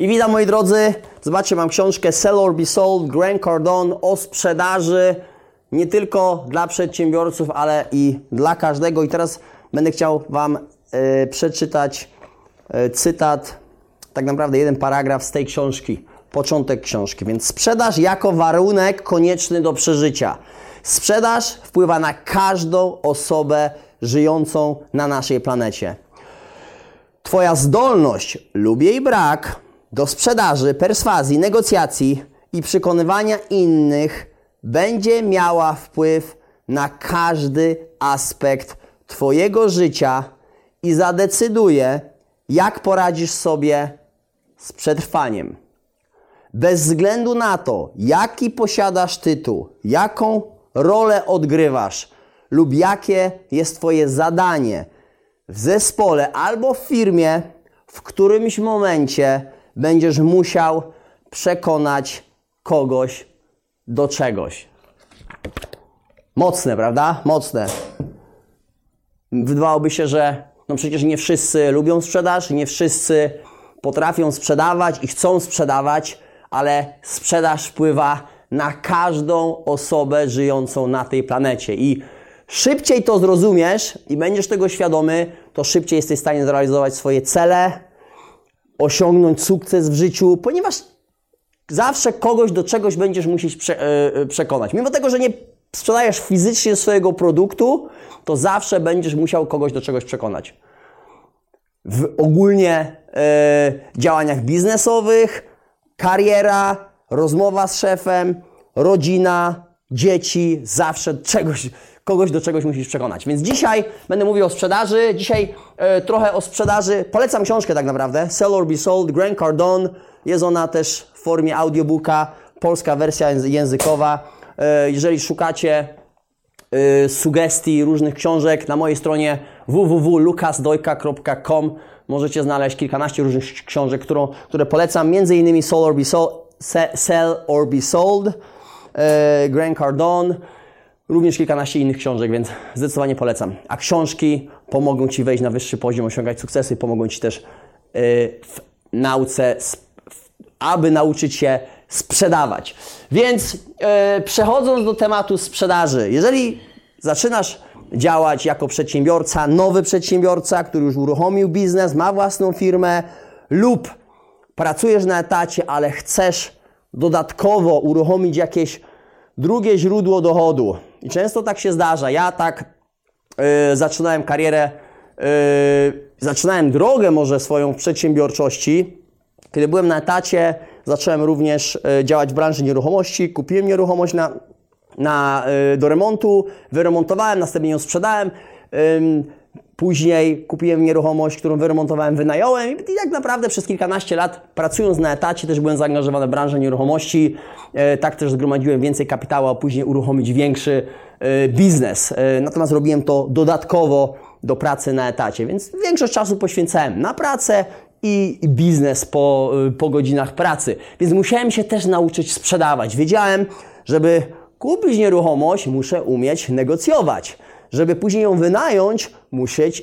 I witam moi drodzy, zobaczcie, mam książkę Sell or Be Sold, Grant Cardone o sprzedaży, nie tylko dla przedsiębiorców, ale i dla każdego. I teraz będę chciał Wam e, przeczytać e, cytat, tak naprawdę jeden paragraf z tej książki, początek książki. Więc sprzedaż jako warunek konieczny do przeżycia. Sprzedaż wpływa na każdą osobę żyjącą na naszej planecie. Twoja zdolność lub jej brak do sprzedaży, perswazji, negocjacji i przekonywania innych będzie miała wpływ na każdy aspekt Twojego życia i zadecyduje, jak poradzisz sobie z przetrwaniem. Bez względu na to, jaki posiadasz tytuł, jaką rolę odgrywasz lub jakie jest Twoje zadanie w zespole albo w firmie, w którymś momencie będziesz musiał przekonać kogoś do czegoś. Mocne, prawda? Mocne. Wydawałoby się, że no przecież nie wszyscy lubią sprzedaż, nie wszyscy potrafią sprzedawać i chcą sprzedawać, ale sprzedaż wpływa na każdą osobę żyjącą na tej planecie. I szybciej to zrozumiesz i będziesz tego świadomy, to szybciej jesteś w stanie zrealizować swoje cele, osiągnąć sukces w życiu, ponieważ zawsze kogoś do czegoś będziesz musieć prze, yy, przekonać. Mimo tego, że nie sprzedajesz fizycznie swojego produktu, to zawsze będziesz musiał kogoś do czegoś przekonać. W ogólnie yy, działaniach biznesowych, kariera, rozmowa z szefem, rodzina, dzieci, zawsze czegoś, kogoś do czegoś musisz przekonać. Więc dzisiaj będę mówił o sprzedaży, dzisiaj e, trochę o sprzedaży. Polecam książkę tak naprawdę, Sell or Be Sold, Grant Cardone. Jest ona też w formie audiobooka, polska wersja językowa. E, jeżeli szukacie e, sugestii różnych książek, na mojej stronie www.lukasdojka.com możecie znaleźć kilkanaście różnych książek, którą, które polecam, między innymi Sell or Be Sold, Sell or Be Sold, e, Grant Cardone, również kilkanaście innych książek, więc zdecydowanie polecam. A książki pomogą Ci wejść na wyższy poziom, osiągać sukcesy, pomogą Ci też e, w nauce, aby nauczyć się sprzedawać. Więc e, przechodząc do tematu sprzedaży, jeżeli zaczynasz działać jako przedsiębiorca, nowy przedsiębiorca, który już uruchomił biznes, ma własną firmę lub pracujesz na etacie, ale chcesz dodatkowo uruchomić jakieś drugie źródło dochodu. I często tak się zdarza. Ja tak yy, zaczynałem karierę, yy, zaczynałem drogę może swoją w przedsiębiorczości. Kiedy byłem na etacie, zacząłem również yy, działać w branży nieruchomości. Kupiłem nieruchomość na, na, do remontu, wyremontowałem, następnie ją sprzedałem. Później kupiłem nieruchomość, którą wyremontowałem, wynająłem i tak naprawdę przez kilkanaście lat pracując na etacie też byłem zaangażowany w branżę nieruchomości. E, tak też zgromadziłem więcej kapitału, a później uruchomić większy e, biznes. E, natomiast robiłem to dodatkowo do pracy na etacie, więc większość czasu poświęcałem na pracę i biznes po, po godzinach pracy. Więc musiałem się też nauczyć sprzedawać. Wiedziałem, żeby kupić nieruchomość, muszę umieć negocjować żeby później ją wynająć, musieć,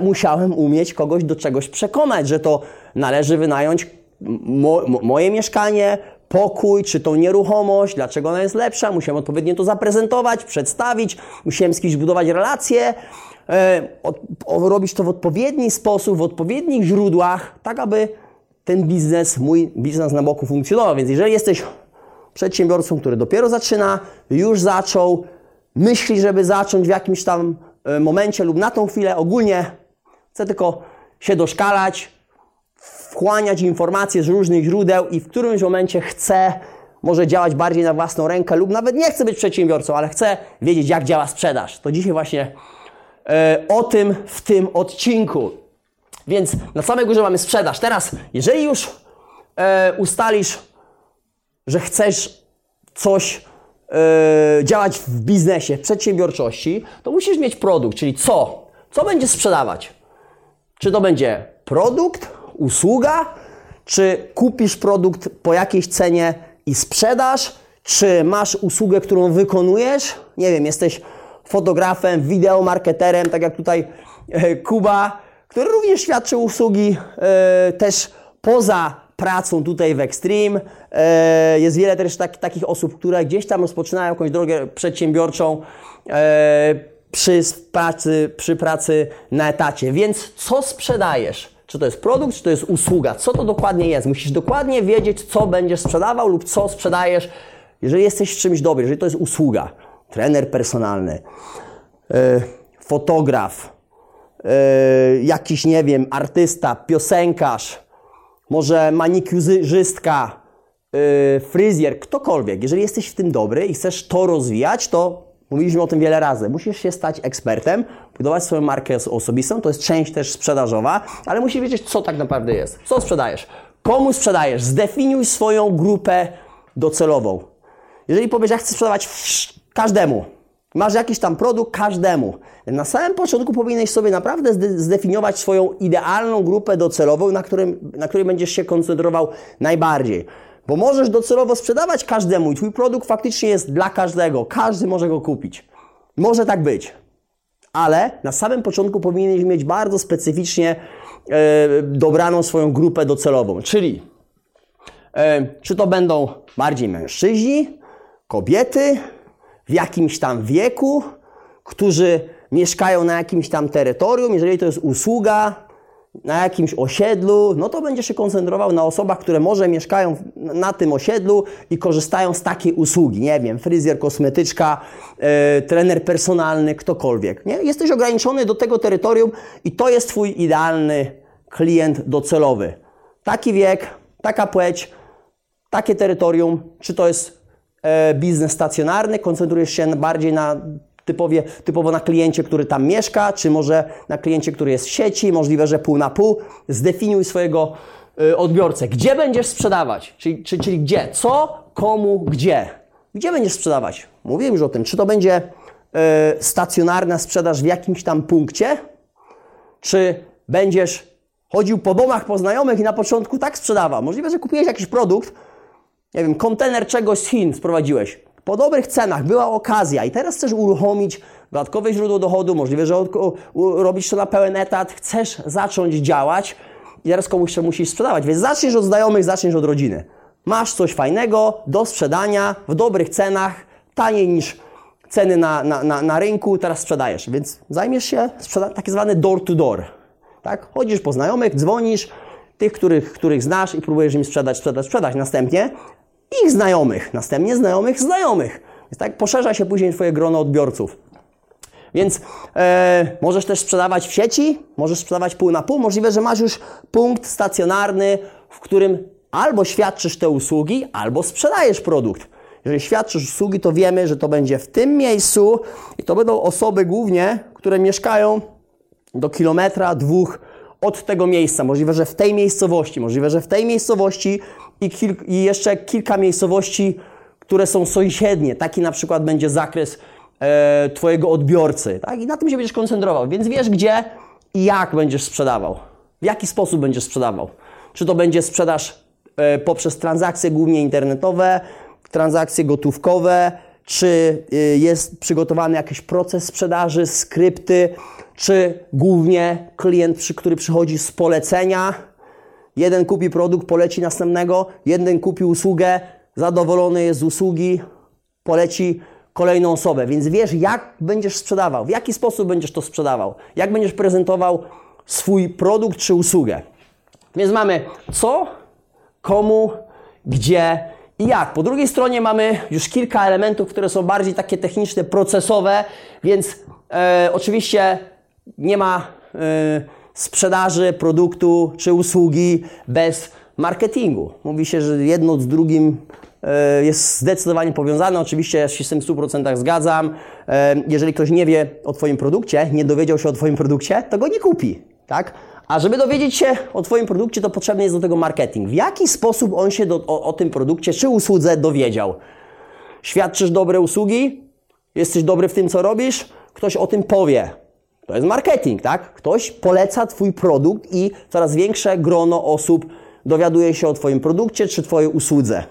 musiałem umieć kogoś do czegoś przekonać, że to należy wynająć mo, moje mieszkanie, pokój, czy tą nieruchomość, dlaczego ona jest lepsza. Musiałem odpowiednio to zaprezentować, przedstawić, musiałem z kimś budować relacje, e, o, robić to w odpowiedni sposób, w odpowiednich źródłach, tak aby ten biznes, mój biznes na boku funkcjonował. Więc jeżeli jesteś przedsiębiorcą, który dopiero zaczyna, już zaczął, myśli, żeby zacząć w jakimś tam e, momencie lub na tą chwilę. Ogólnie chcę tylko się doszkalać, wchłaniać informacje z różnych źródeł i w którymś momencie chcę może działać bardziej na własną rękę lub nawet nie chcę być przedsiębiorcą, ale chcę wiedzieć, jak działa sprzedaż. To dzisiaj właśnie e, o tym w tym odcinku. Więc na samej górze mamy sprzedaż. Teraz, jeżeli już e, ustalisz, że chcesz coś yy, działać w biznesie, w przedsiębiorczości, to musisz mieć produkt, czyli co? Co będziesz sprzedawać? Czy to będzie produkt, usługa, czy kupisz produkt po jakiejś cenie i sprzedasz, czy masz usługę, którą wykonujesz? Nie wiem, jesteś fotografem, wideomarketerem, tak jak tutaj e, Kuba, który również świadczy usługi e, też poza pracą tutaj w Extreme. E, jest wiele też tak, takich osób, które gdzieś tam rozpoczynają jakąś drogę przedsiębiorczą e, przy pracy, przy pracy na etacie. Więc co sprzedajesz? Czy to jest produkt, czy to jest usługa? Co to dokładnie jest? Musisz dokładnie wiedzieć, co będziesz sprzedawał lub co sprzedajesz, jeżeli jesteś czymś dobry, jeżeli to jest usługa. Trener personalny, e, fotograf, jakiś, nie wiem, artysta, piosenkarz, może manikurzystka, yy, fryzjer, ktokolwiek. Jeżeli jesteś w tym dobry i chcesz to rozwijać, to mówiliśmy o tym wiele razy. Musisz się stać ekspertem, budować swoją markę osobistą, to jest część też sprzedażowa, ale musisz wiedzieć, co tak naprawdę jest. Co sprzedajesz? Komu sprzedajesz? Zdefiniuj swoją grupę docelową. Jeżeli powiesz, ja chcę sprzedawać każdemu, Masz jakiś tam produkt każdemu. Na samym początku powinieneś sobie naprawdę zdefiniować swoją idealną grupę docelową, na, którym, na której będziesz się koncentrował najbardziej. Bo możesz docelowo sprzedawać każdemu i Twój produkt faktycznie jest dla każdego. Każdy może go kupić. Może tak być. Ale na samym początku powinieneś mieć bardzo specyficznie e, dobraną swoją grupę docelową. Czyli e, czy to będą bardziej mężczyźni, kobiety, w jakimś tam wieku, którzy mieszkają na jakimś tam terytorium, jeżeli to jest usługa, na jakimś osiedlu, no to będzie się koncentrował na osobach, które może mieszkają na tym osiedlu i korzystają z takiej usługi. Nie wiem, fryzjer, kosmetyczka, yy, trener personalny, ktokolwiek. Nie? Jesteś ograniczony do tego terytorium i to jest Twój idealny klient docelowy. Taki wiek, taka płeć, takie terytorium, czy to jest biznes stacjonarny, koncentrujesz się bardziej na typowie, typowo na kliencie, który tam mieszka, czy może na kliencie, który jest w sieci, możliwe, że pół na pół. Zdefiniuj swojego e, odbiorcę. Gdzie będziesz sprzedawać? Czyli, czyli, czyli gdzie? Co, komu, gdzie? Gdzie będziesz sprzedawać? Mówiłem już o tym. Czy to będzie y, stacjonarna sprzedaż w jakimś tam punkcie? Czy będziesz chodził po domach, po znajomych i na początku tak sprzedawał? Możliwe, że kupiłeś jakiś produkt, nie wiem, kontener czegoś z Chin sprowadziłeś. Po dobrych cenach była okazja i teraz chcesz uruchomić dodatkowe źródło dochodu, możliwe, że robisz to na pełen etat, chcesz zacząć działać i teraz komuś się musisz sprzedawać. Więc zaczniesz od znajomych, zaczniesz od rodziny. Masz coś fajnego do sprzedania w dobrych cenach, taniej niż ceny na, na, na, na rynku, teraz sprzedajesz. Więc zajmiesz się takie zwane door to door. Tak? Chodzisz po znajomych, dzwonisz, tych, których, których znasz i próbujesz im sprzedać, sprzedać, sprzedać. Następnie ich znajomych, następnie znajomych znajomych. Więc tak poszerza się później Twoje grono odbiorców. Więc e, możesz też sprzedawać w sieci, możesz sprzedawać pół na pół. Możliwe, że masz już punkt stacjonarny, w którym albo świadczysz te usługi, albo sprzedajesz produkt. Jeżeli świadczysz usługi, to wiemy, że to będzie w tym miejscu i to będą osoby głównie, które mieszkają do kilometra, dwóch od tego miejsca. Możliwe, że w tej miejscowości, możliwe, że w tej miejscowości i, i jeszcze kilka miejscowości, które są sąsiednie. Taki na przykład będzie zakres e, Twojego odbiorcy. Tak? I na tym się będziesz koncentrował. Więc wiesz, gdzie i jak będziesz sprzedawał. W jaki sposób będziesz sprzedawał. Czy to będzie sprzedaż e, poprzez transakcje głównie internetowe, transakcje gotówkowe, czy e, jest przygotowany jakiś proces sprzedaży, skrypty, czy głównie klient, który przychodzi z polecenia, Jeden kupi produkt, poleci następnego, jeden kupi usługę, zadowolony jest z usługi, poleci kolejną osobę. Więc wiesz, jak będziesz sprzedawał, w jaki sposób będziesz to sprzedawał, jak będziesz prezentował swój produkt czy usługę. Więc mamy co, komu, gdzie i jak. Po drugiej stronie mamy już kilka elementów, które są bardziej takie techniczne, procesowe, więc e, oczywiście nie ma. E, sprzedaży produktu czy usługi bez marketingu. Mówi się, że jedno z drugim e, jest zdecydowanie powiązane. Oczywiście ja się z tym w 100% zgadzam. E, jeżeli ktoś nie wie o Twoim produkcie, nie dowiedział się o Twoim produkcie, to go nie kupi. Tak? A żeby dowiedzieć się o Twoim produkcie, to potrzebny jest do tego marketing. W jaki sposób on się do, o, o tym produkcie czy usłudze dowiedział? Świadczysz dobre usługi? Jesteś dobry w tym, co robisz? Ktoś o tym powie. To jest marketing, tak? Ktoś poleca Twój produkt i coraz większe grono osób dowiaduje się o Twoim produkcie czy Twojej usłudze.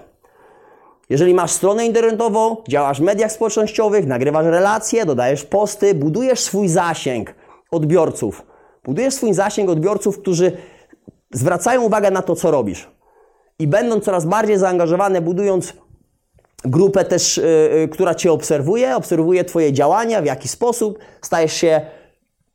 Jeżeli masz stronę internetową, działasz w mediach społecznościowych, nagrywasz relacje, dodajesz posty, budujesz swój zasięg odbiorców. Budujesz swój zasięg odbiorców, którzy zwracają uwagę na to, co robisz. i będąc coraz bardziej zaangażowane, budując grupę też, yy, która Cię obserwuje, obserwuje Twoje działania, w jaki sposób stajesz się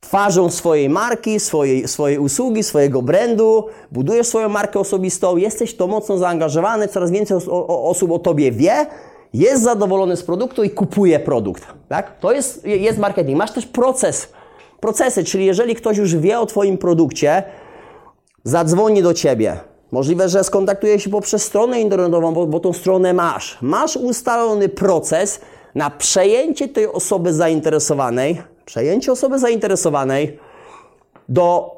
twarzą swojej marki, swojej, swojej usługi, swojego brandu, budujesz swoją markę osobistą, jesteś to mocno zaangażowany, coraz więcej os osób o Tobie wie, jest zadowolony z produktu i kupuje produkt. Tak? To jest, jest marketing. Masz też proces, procesy, czyli jeżeli ktoś już wie o Twoim produkcie, zadzwoni do Ciebie, Możliwe, że skontaktuje się poprzez stronę internetową, bo, bo tą stronę masz. Masz ustalony proces na przejęcie tej osoby zainteresowanej, przejęcie osoby zainteresowanej do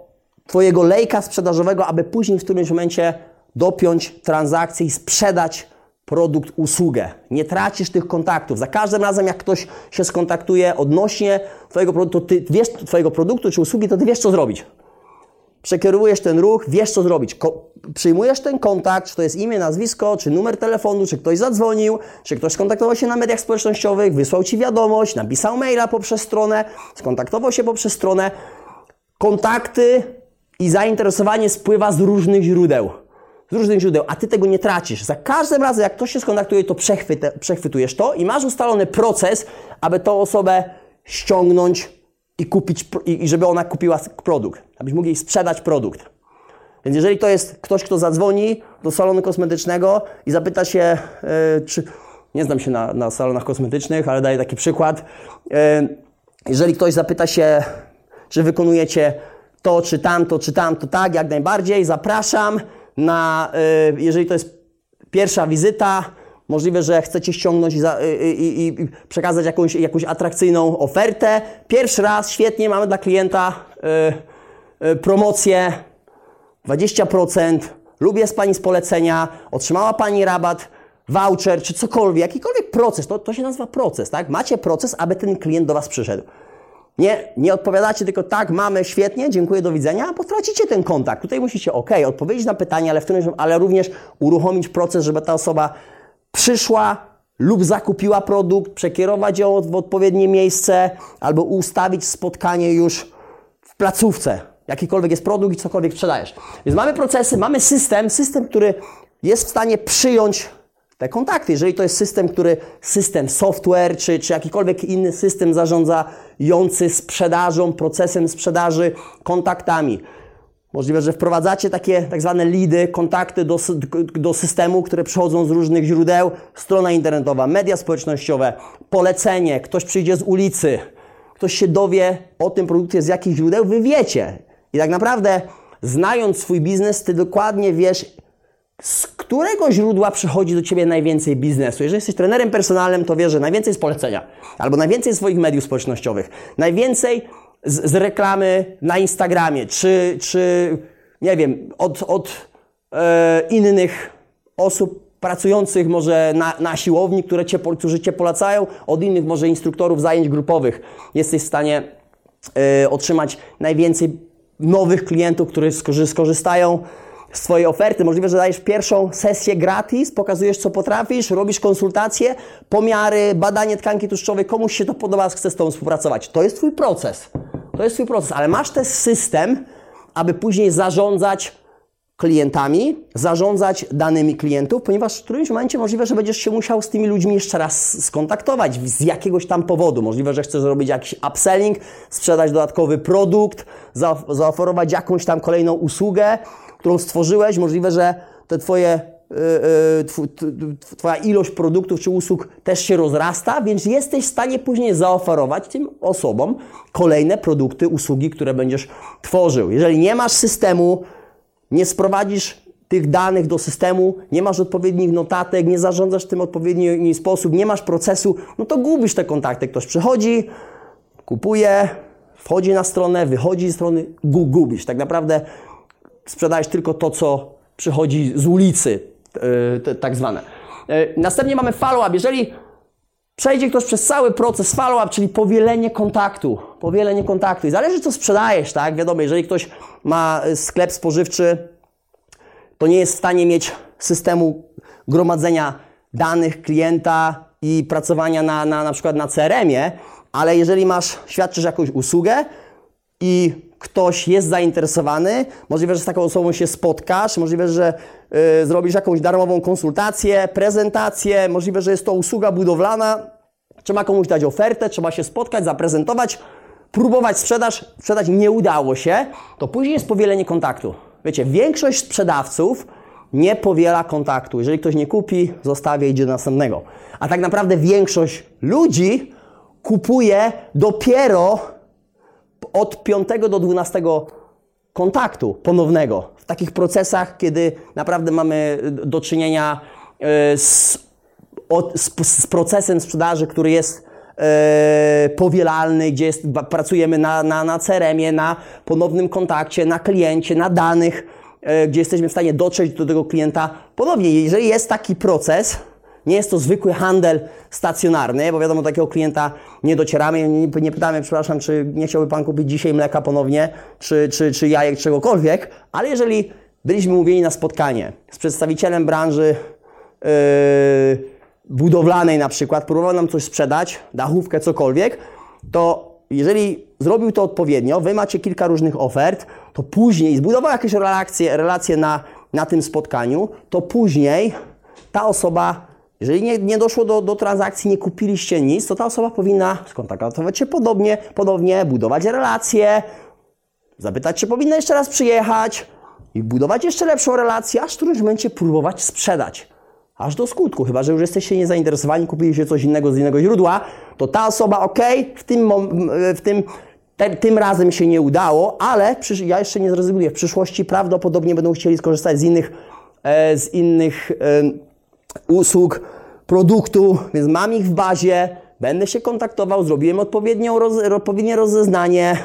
Twojego lejka sprzedażowego, aby później w którymś momencie dopiąć transakcję i sprzedać produkt, usługę. Nie tracisz tych kontaktów. Za każdym razem, jak ktoś się skontaktuje odnośnie Twojego produktu, ty wiesz, Twojego produktu czy usługi, to Ty wiesz, co zrobić przekierujesz ten ruch, wiesz co zrobić. Ko przyjmujesz ten kontakt, czy to jest imię, nazwisko, czy numer telefonu, czy ktoś zadzwonił, czy ktoś skontaktował się na mediach społecznościowych, wysłał Ci wiadomość, napisał maila poprzez stronę, skontaktował się poprzez stronę. Kontakty i zainteresowanie spływa z różnych źródeł. Z różnych źródeł, a Ty tego nie tracisz. Za każdym razem, jak ktoś się skontaktuje, to przechwytujesz to i masz ustalony proces, aby tą osobę ściągnąć i kupić, i żeby ona kupiła produkt, abyś mógł jej sprzedać produkt. Więc jeżeli to jest ktoś, kto zadzwoni do salonu kosmetycznego i zapyta się, yy, czy nie znam się na, na, salonach kosmetycznych, ale daję taki przykład. Yy, jeżeli ktoś zapyta się, czy wykonujecie to, czy tamto, czy tamto, tak, jak najbardziej, zapraszam na, yy, jeżeli to jest pierwsza wizyta, Możliwe, że chcecie ściągnąć i, za, i, i, przekazać jakąś, jakąś atrakcyjną ofertę. Pierwszy raz, świetnie, mamy dla klienta y, y, promocję 20%. Lubię z Pani z polecenia, otrzymała Pani rabat, voucher czy cokolwiek, jakikolwiek proces. To, to się nazywa proces, tak? Macie proces, aby ten klient do Was przyszedł. Nie, nie odpowiadacie tylko tak, mamy, świetnie, dziękuję, do widzenia, bo tracicie ten kontakt. Tutaj musicie, ok, odpowiedzieć na pytanie, ale, w ale również uruchomić proces, żeby ta osoba przyszła lub zakupiła produkt, przekierować ją w odpowiednie miejsce albo ustawić spotkanie już w placówce. Jakikolwiek jest produkt i cokolwiek sprzedajesz. Więc mamy procesy, mamy system, system, który jest w stanie przyjąć te kontakty. Jeżeli to jest system, który, system software, czy, czy jakikolwiek inny system zarządzający sprzedażą, procesem sprzedaży, kontaktami, Możliwe, że wprowadzacie takie tak zwane lidy, kontakty do, do systemu, które przychodzą z różnych źródeł. Strona internetowa, media społecznościowe, polecenie, ktoś przyjdzie z ulicy, ktoś się dowie o tym produkcie z jakich źródeł, wy wiecie. I tak naprawdę, znając swój biznes, ty dokładnie wiesz, z którego źródła przychodzi do ciebie najwięcej biznesu. Jeżeli jesteś trenerem personalnym, to wiesz, że najwięcej z polecenia, albo najwięcej swoich mediów społecznościowych, najwięcej z, z reklamy na Instagramie, czy, czy nie wiem, od, od e, innych osób pracujących może na, na siłowni, które cię, którzy Cię polecają, od innych może instruktorów zajęć grupowych. Jesteś w stanie e, otrzymać najwięcej nowych klientów, którzy skorzystają z Twojej oferty. Możliwe, że dajesz pierwszą sesję gratis, pokazujesz co potrafisz, robisz konsultacje, pomiary, badanie tkanki tłuszczowej, komuś się to podoba, chce z Tobą współpracować. To jest Twój proces. To jest Twój proces, ale masz też system, aby później zarządzać klientami, zarządzać danymi klientów, ponieważ w którymś momencie możliwe, że będziesz się musiał z tymi ludźmi jeszcze raz skontaktować z jakiegoś tam powodu. Możliwe, że chcesz zrobić jakiś upselling, sprzedać dodatkowy produkt, zaoferować jakąś tam kolejną usługę, którą stworzyłeś. Możliwe, że te Twoje Twoja ilość produktów czy usług też się rozrasta, więc jesteś w stanie później zaoferować tym osobom kolejne produkty, usługi, które będziesz tworzył. Jeżeli nie masz systemu, nie sprowadzisz tych danych do systemu, nie masz odpowiednich notatek, nie zarządzasz tym w odpowiedni sposób, nie masz procesu, no to gubisz te kontakty. Ktoś przychodzi, kupuje, wchodzi na stronę, wychodzi z strony, gubisz. Tak naprawdę sprzedajesz tylko to, co przychodzi z ulicy, tak zwane. E, następnie mamy follow-up. Jeżeli przejdzie ktoś przez cały proces follow-up, czyli powielenie kontaktu, powielenie kontaktu i zależy co sprzedajesz, tak? Wiadomo, jeżeli ktoś ma sklep spożywczy, to nie jest w stanie mieć systemu gromadzenia danych klienta i pracowania na, na, na przykład na CRM-ie, ale jeżeli masz, świadczysz jakąś usługę, i ktoś jest zainteresowany, możliwe, że z taką osobą się spotkasz, możliwe, że y, zrobisz jakąś darmową konsultację, prezentację, możliwe, że jest to usługa budowlana, trzeba komuś dać ofertę, trzeba się spotkać, zaprezentować, próbować sprzedaż, sprzedać nie udało się, to później jest powielenie kontaktu. Wiecie, większość sprzedawców nie powiela kontaktu. Jeżeli ktoś nie kupi, zostawia idzie do następnego. A tak naprawdę większość ludzi kupuje dopiero od 5 do 12 kontaktu ponownego. W takich procesach, kiedy naprawdę mamy do czynienia e, z, z, procesem sprzedaży, który jest e, powielalny, gdzie jest, pracujemy na, na, na na ponownym kontakcie, na kliencie, na danych, e, gdzie jesteśmy w stanie dotrzeć do tego klienta. Ponownie, jeżeli jest taki proces, nie jest to zwykły handel stacjonarny, bo wiadomo, do takiego klienta nie docieramy, nie, nie pytamy, przepraszam, czy nie chciałby Pan kupić dzisiaj mleka ponownie, czy, czy, czy jajek, czegokolwiek, ale jeżeli byliśmy mówieni na spotkanie z przedstawicielem branży yy, budowlanej na przykład, próbował nam coś sprzedać, dachówkę, cokolwiek, to jeżeli zrobił to odpowiednio, Wy macie kilka różnych ofert, to później zbudował jakieś relacje, relacje na, na tym spotkaniu, to później ta osoba jeżeli nie, nie doszło do, do, transakcji, nie kupiliście nic, to ta osoba powinna skontaktować się podobnie, podobnie, budować relacje, zapytać, czy powinna jeszcze raz przyjechać i budować jeszcze lepszą relację, aż w którymś momencie próbować sprzedać. Aż do skutku, chyba że już jesteście niezainteresowani, kupiliście coś innego z innego źródła, to ta osoba, ok, w tym, w tym, te, tym razem się nie udało, ale ja jeszcze nie zrezygnuję. W przyszłości prawdopodobnie będą chcieli skorzystać z innych, e, z innych usług, produktu, więc mam ich w bazie, będę się kontaktował, zrobiłem roz, odpowiednie rozeznanie,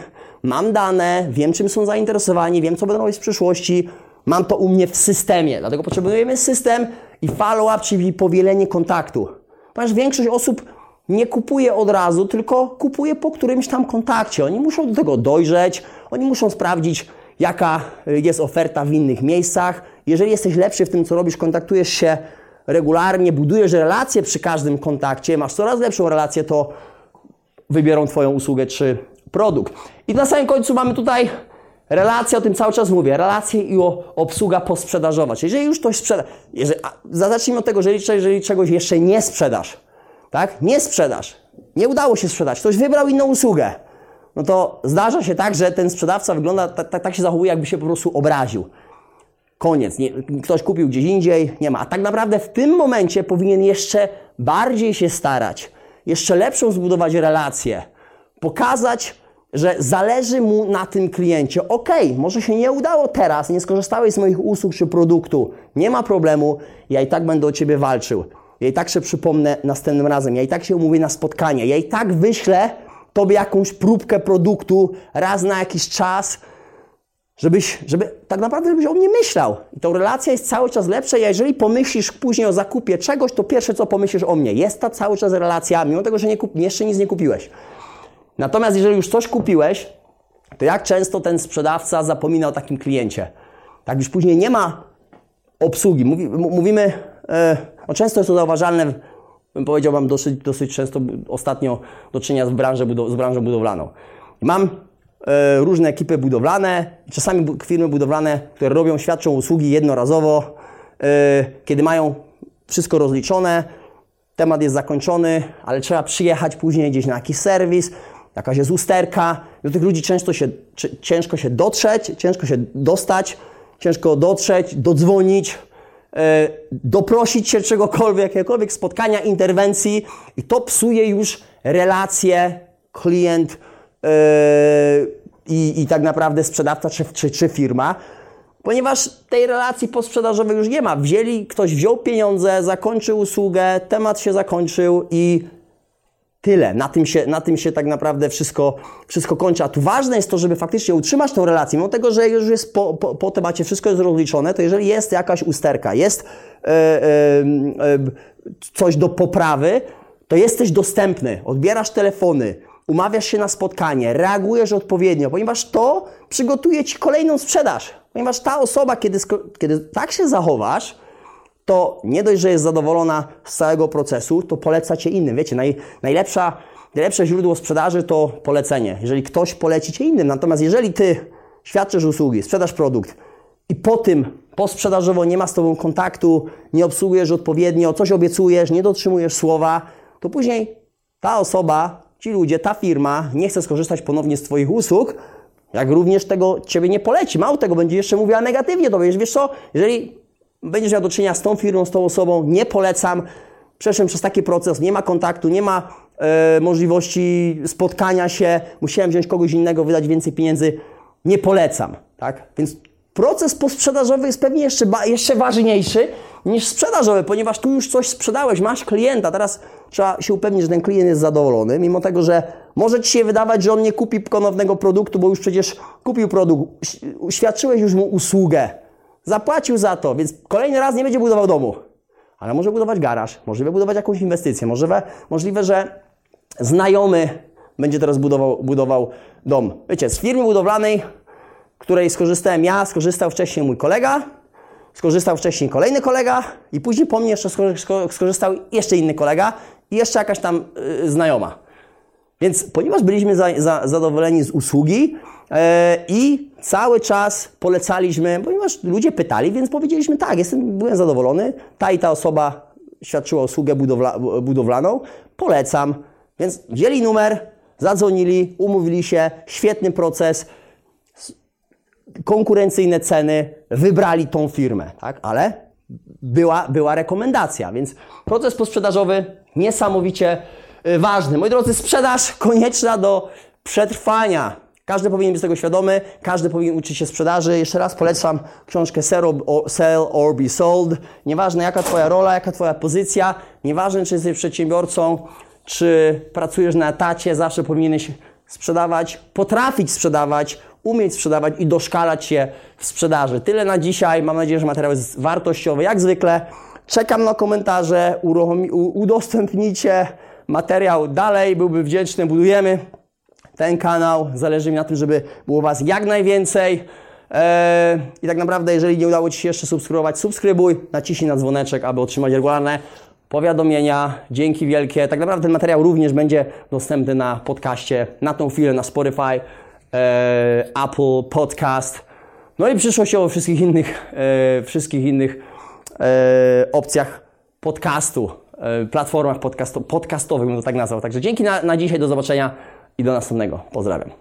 mam dane, wiem czym są zainteresowani, wiem co będą robić w przyszłości, mam to u mnie w systemie. Dlatego potrzebujemy system i follow-up, czyli powielenie kontaktu. Ponieważ większość osób nie kupuje od razu, tylko kupuje po którymś tam kontakcie. Oni muszą do tego dojrzeć, oni muszą sprawdzić, jaka jest oferta w innych miejscach. Jeżeli jesteś lepszy w tym, co robisz, kontaktujesz się regularnie, budujesz relacje przy każdym kontakcie, masz coraz lepszą relację, to wybiorą Twoją usługę czy produkt. I na samym końcu mamy tutaj relacje, o tym cały czas mówię, relacje i o, obsługa posprzedażowa. Czyli jeżeli już ktoś sprzeda, jeżeli, a, zacznijmy od tego, że jeżeli, jeżeli czegoś jeszcze nie sprzedasz, tak, nie sprzedasz, nie udało się sprzedać, ktoś wybrał inną usługę, no to zdarza się tak, że ten sprzedawca wygląda, tak, tak, tak się zachowuje, jakby się po prostu obraził. Koniec. Nie, ktoś kupił gdzieś indziej, nie ma. A tak naprawdę w tym momencie powinien jeszcze bardziej się starać, jeszcze lepszą zbudować relację, pokazać, że zależy mu na tym kliencie. Ok, może się nie udało teraz, nie skorzystałeś z moich usług czy produktu, nie ma problemu, ja i tak będę o ciebie walczył. Ja i tak się przypomnę następnym razem, ja i tak się umówię na spotkanie, ja i tak wyślę tobie jakąś próbkę produktu raz na jakiś czas, żebyś, żeby tak naprawdę żebyś o mnie myślał. I ta relacja jest cały czas lepsza. I jeżeli pomyślisz później o zakupie czegoś, to pierwsze co pomyślisz o mnie. Jest ta cały czas relacja, mimo tego, że nie kup, jeszcze nic nie kupiłeś. Natomiast jeżeli już coś kupiłeś, to jak często ten sprzedawca zapomina o takim kliencie? Tak już później nie ma obsługi. Mówi, mówimy, no często jest to zauważalne, bym powiedział Wam dosyć, dosyć często ostatnio do czynienia z, branżą, z branżą budowlaną. Mam różne ekipy budowlane, czasami firmy budowlane, które robią, świadczą usługi jednorazowo, e, kiedy mają wszystko rozliczone, temat jest zakończony, ale trzeba przyjechać później gdzieś na jakiś serwis, jakaś jest usterka. Do tych ludzi często się, ciężko się dotrzeć, ciężko się dostać, ciężko dotrzeć, dodzwonić, e, doprosić się czegokolwiek, jakiegokolwiek spotkania, interwencji. I to psuje już relacje klient i, i tak naprawdę sprzedawca czy, czy, czy firma, ponieważ tej relacji posprzedażowej już nie ma. Wzięli, ktoś wziął pieniądze, zakończył usługę, temat się zakończył i tyle. Na tym się, na tym się tak naprawdę wszystko, wszystko kończy. A tu ważne jest to, żeby faktycznie utrzymać tą relację. Mimo tego, że już jest po, po, po temacie wszystko jest rozliczone, to jeżeli jest jakaś usterka, jest e, e, e, coś do poprawy, to jesteś dostępny, odbierasz telefony, umawiasz się na spotkanie, reagujesz odpowiednio, ponieważ to przygotuje Ci kolejną sprzedaż. Ponieważ ta osoba, kiedy, kiedy tak się zachowasz, to nie dość, że jest zadowolona z całego procesu, to poleca Cię innym. Wiecie, naj, najlepsza, najlepsze źródło sprzedaży to polecenie. Jeżeli ktoś poleci Cię innym. Natomiast jeżeli Ty świadczysz usługi, sprzedasz produkt i po tym posprzedażowo nie ma z Tobą kontaktu, nie obsługujesz odpowiednio, coś obiecujesz, nie dotrzymujesz słowa, to później ta osoba, ci ludzie, ta firma nie chce skorzystać ponownie z Twoich usług, jak również tego Ciebie nie poleci. Mało tego, będzie jeszcze mówiła negatywnie, to wiesz, wiesz co, jeżeli będziesz miał do czynienia z tą firmą, z tą osobą, nie polecam, przeszedłem przez taki proces, nie ma kontaktu, nie ma e, możliwości spotkania się, musiałem wziąć kogoś innego, wydać więcej pieniędzy, nie polecam, tak? Więc proces posprzedażowy jest pewnie jeszcze, jeszcze ważniejszy niż sprzedażowy, ponieważ tu już coś sprzedałeś, masz klienta, teraz trzeba się upewnić, że ten klient jest zadowolony, mimo tego, że może Ci się wydawać, że on nie kupi ponownego produktu, bo już przecież kupił produkt, świadczyłeś już mu usługę, zapłacił za to, więc kolejny raz nie będzie budował domu, ale może budować garaż, możliwe budować jakąś inwestycję, możliwe, możliwe że znajomy będzie teraz budował, budował dom. Wiecie, z firmy budowlanej, której skorzystałem ja, skorzystał wcześniej mój kolega, skorzystał wcześniej kolejny kolega i później po mnie jeszcze skorzystał jeszcze inny kolega i jeszcze jakaś tam yy, znajoma. Więc ponieważ byliśmy za, za, zadowoleni z usługi yy, i cały czas polecaliśmy, ponieważ ludzie pytali, więc powiedzieliśmy tak, jestem, byłem zadowolony, ta i ta osoba świadczyła usługę budowla, budowlaną, polecam. Więc wzięli numer, zadzwonili, umówili się, świetny proces, konkurencyjne ceny, wybrali tą firmę, tak? Ale była, była rekomendacja, więc proces posprzedażowy niesamowicie y, ważny. Moi drodzy, sprzedaż konieczna do przetrwania. Każdy powinien być tego świadomy, każdy powinien uczyć się sprzedaży. Jeszcze raz polecam książkę Sell or Be Sold. Nieważne jaka Twoja rola, jaka Twoja pozycja, nieważne czy jesteś przedsiębiorcą, czy pracujesz na etacie, zawsze powinieneś sprzedawać, potrafić sprzedawać, umieć sprzedawać i doszkalać się w sprzedaży. Tyle na dzisiaj. Mam nadzieję, że materiał jest wartościowy. Jak zwykle czekam na komentarze, udostępnijcie materiał dalej. Byłby wdzięczny. Budujemy ten kanał. Zależy mi na tym, żeby było Was jak najwięcej. Eee, I tak naprawdę, jeżeli nie udało Ci się jeszcze subskrybować, subskrybuj, naciśnij na dzwoneczek, aby otrzymać regularne powiadomienia. Dzięki wielkie. Tak naprawdę ten materiał również będzie dostępny na podcaście, na tą chwilę, na Spotify, Apple Podcast, no i przyszłościowo wszystkich innych, e, wszystkich innych e, opcjach podcastu, e, platformach podcasto, podcastowych, bym to tak nazwał. Także dzięki na, na dzisiaj, do zobaczenia i do następnego. Pozdrawiam.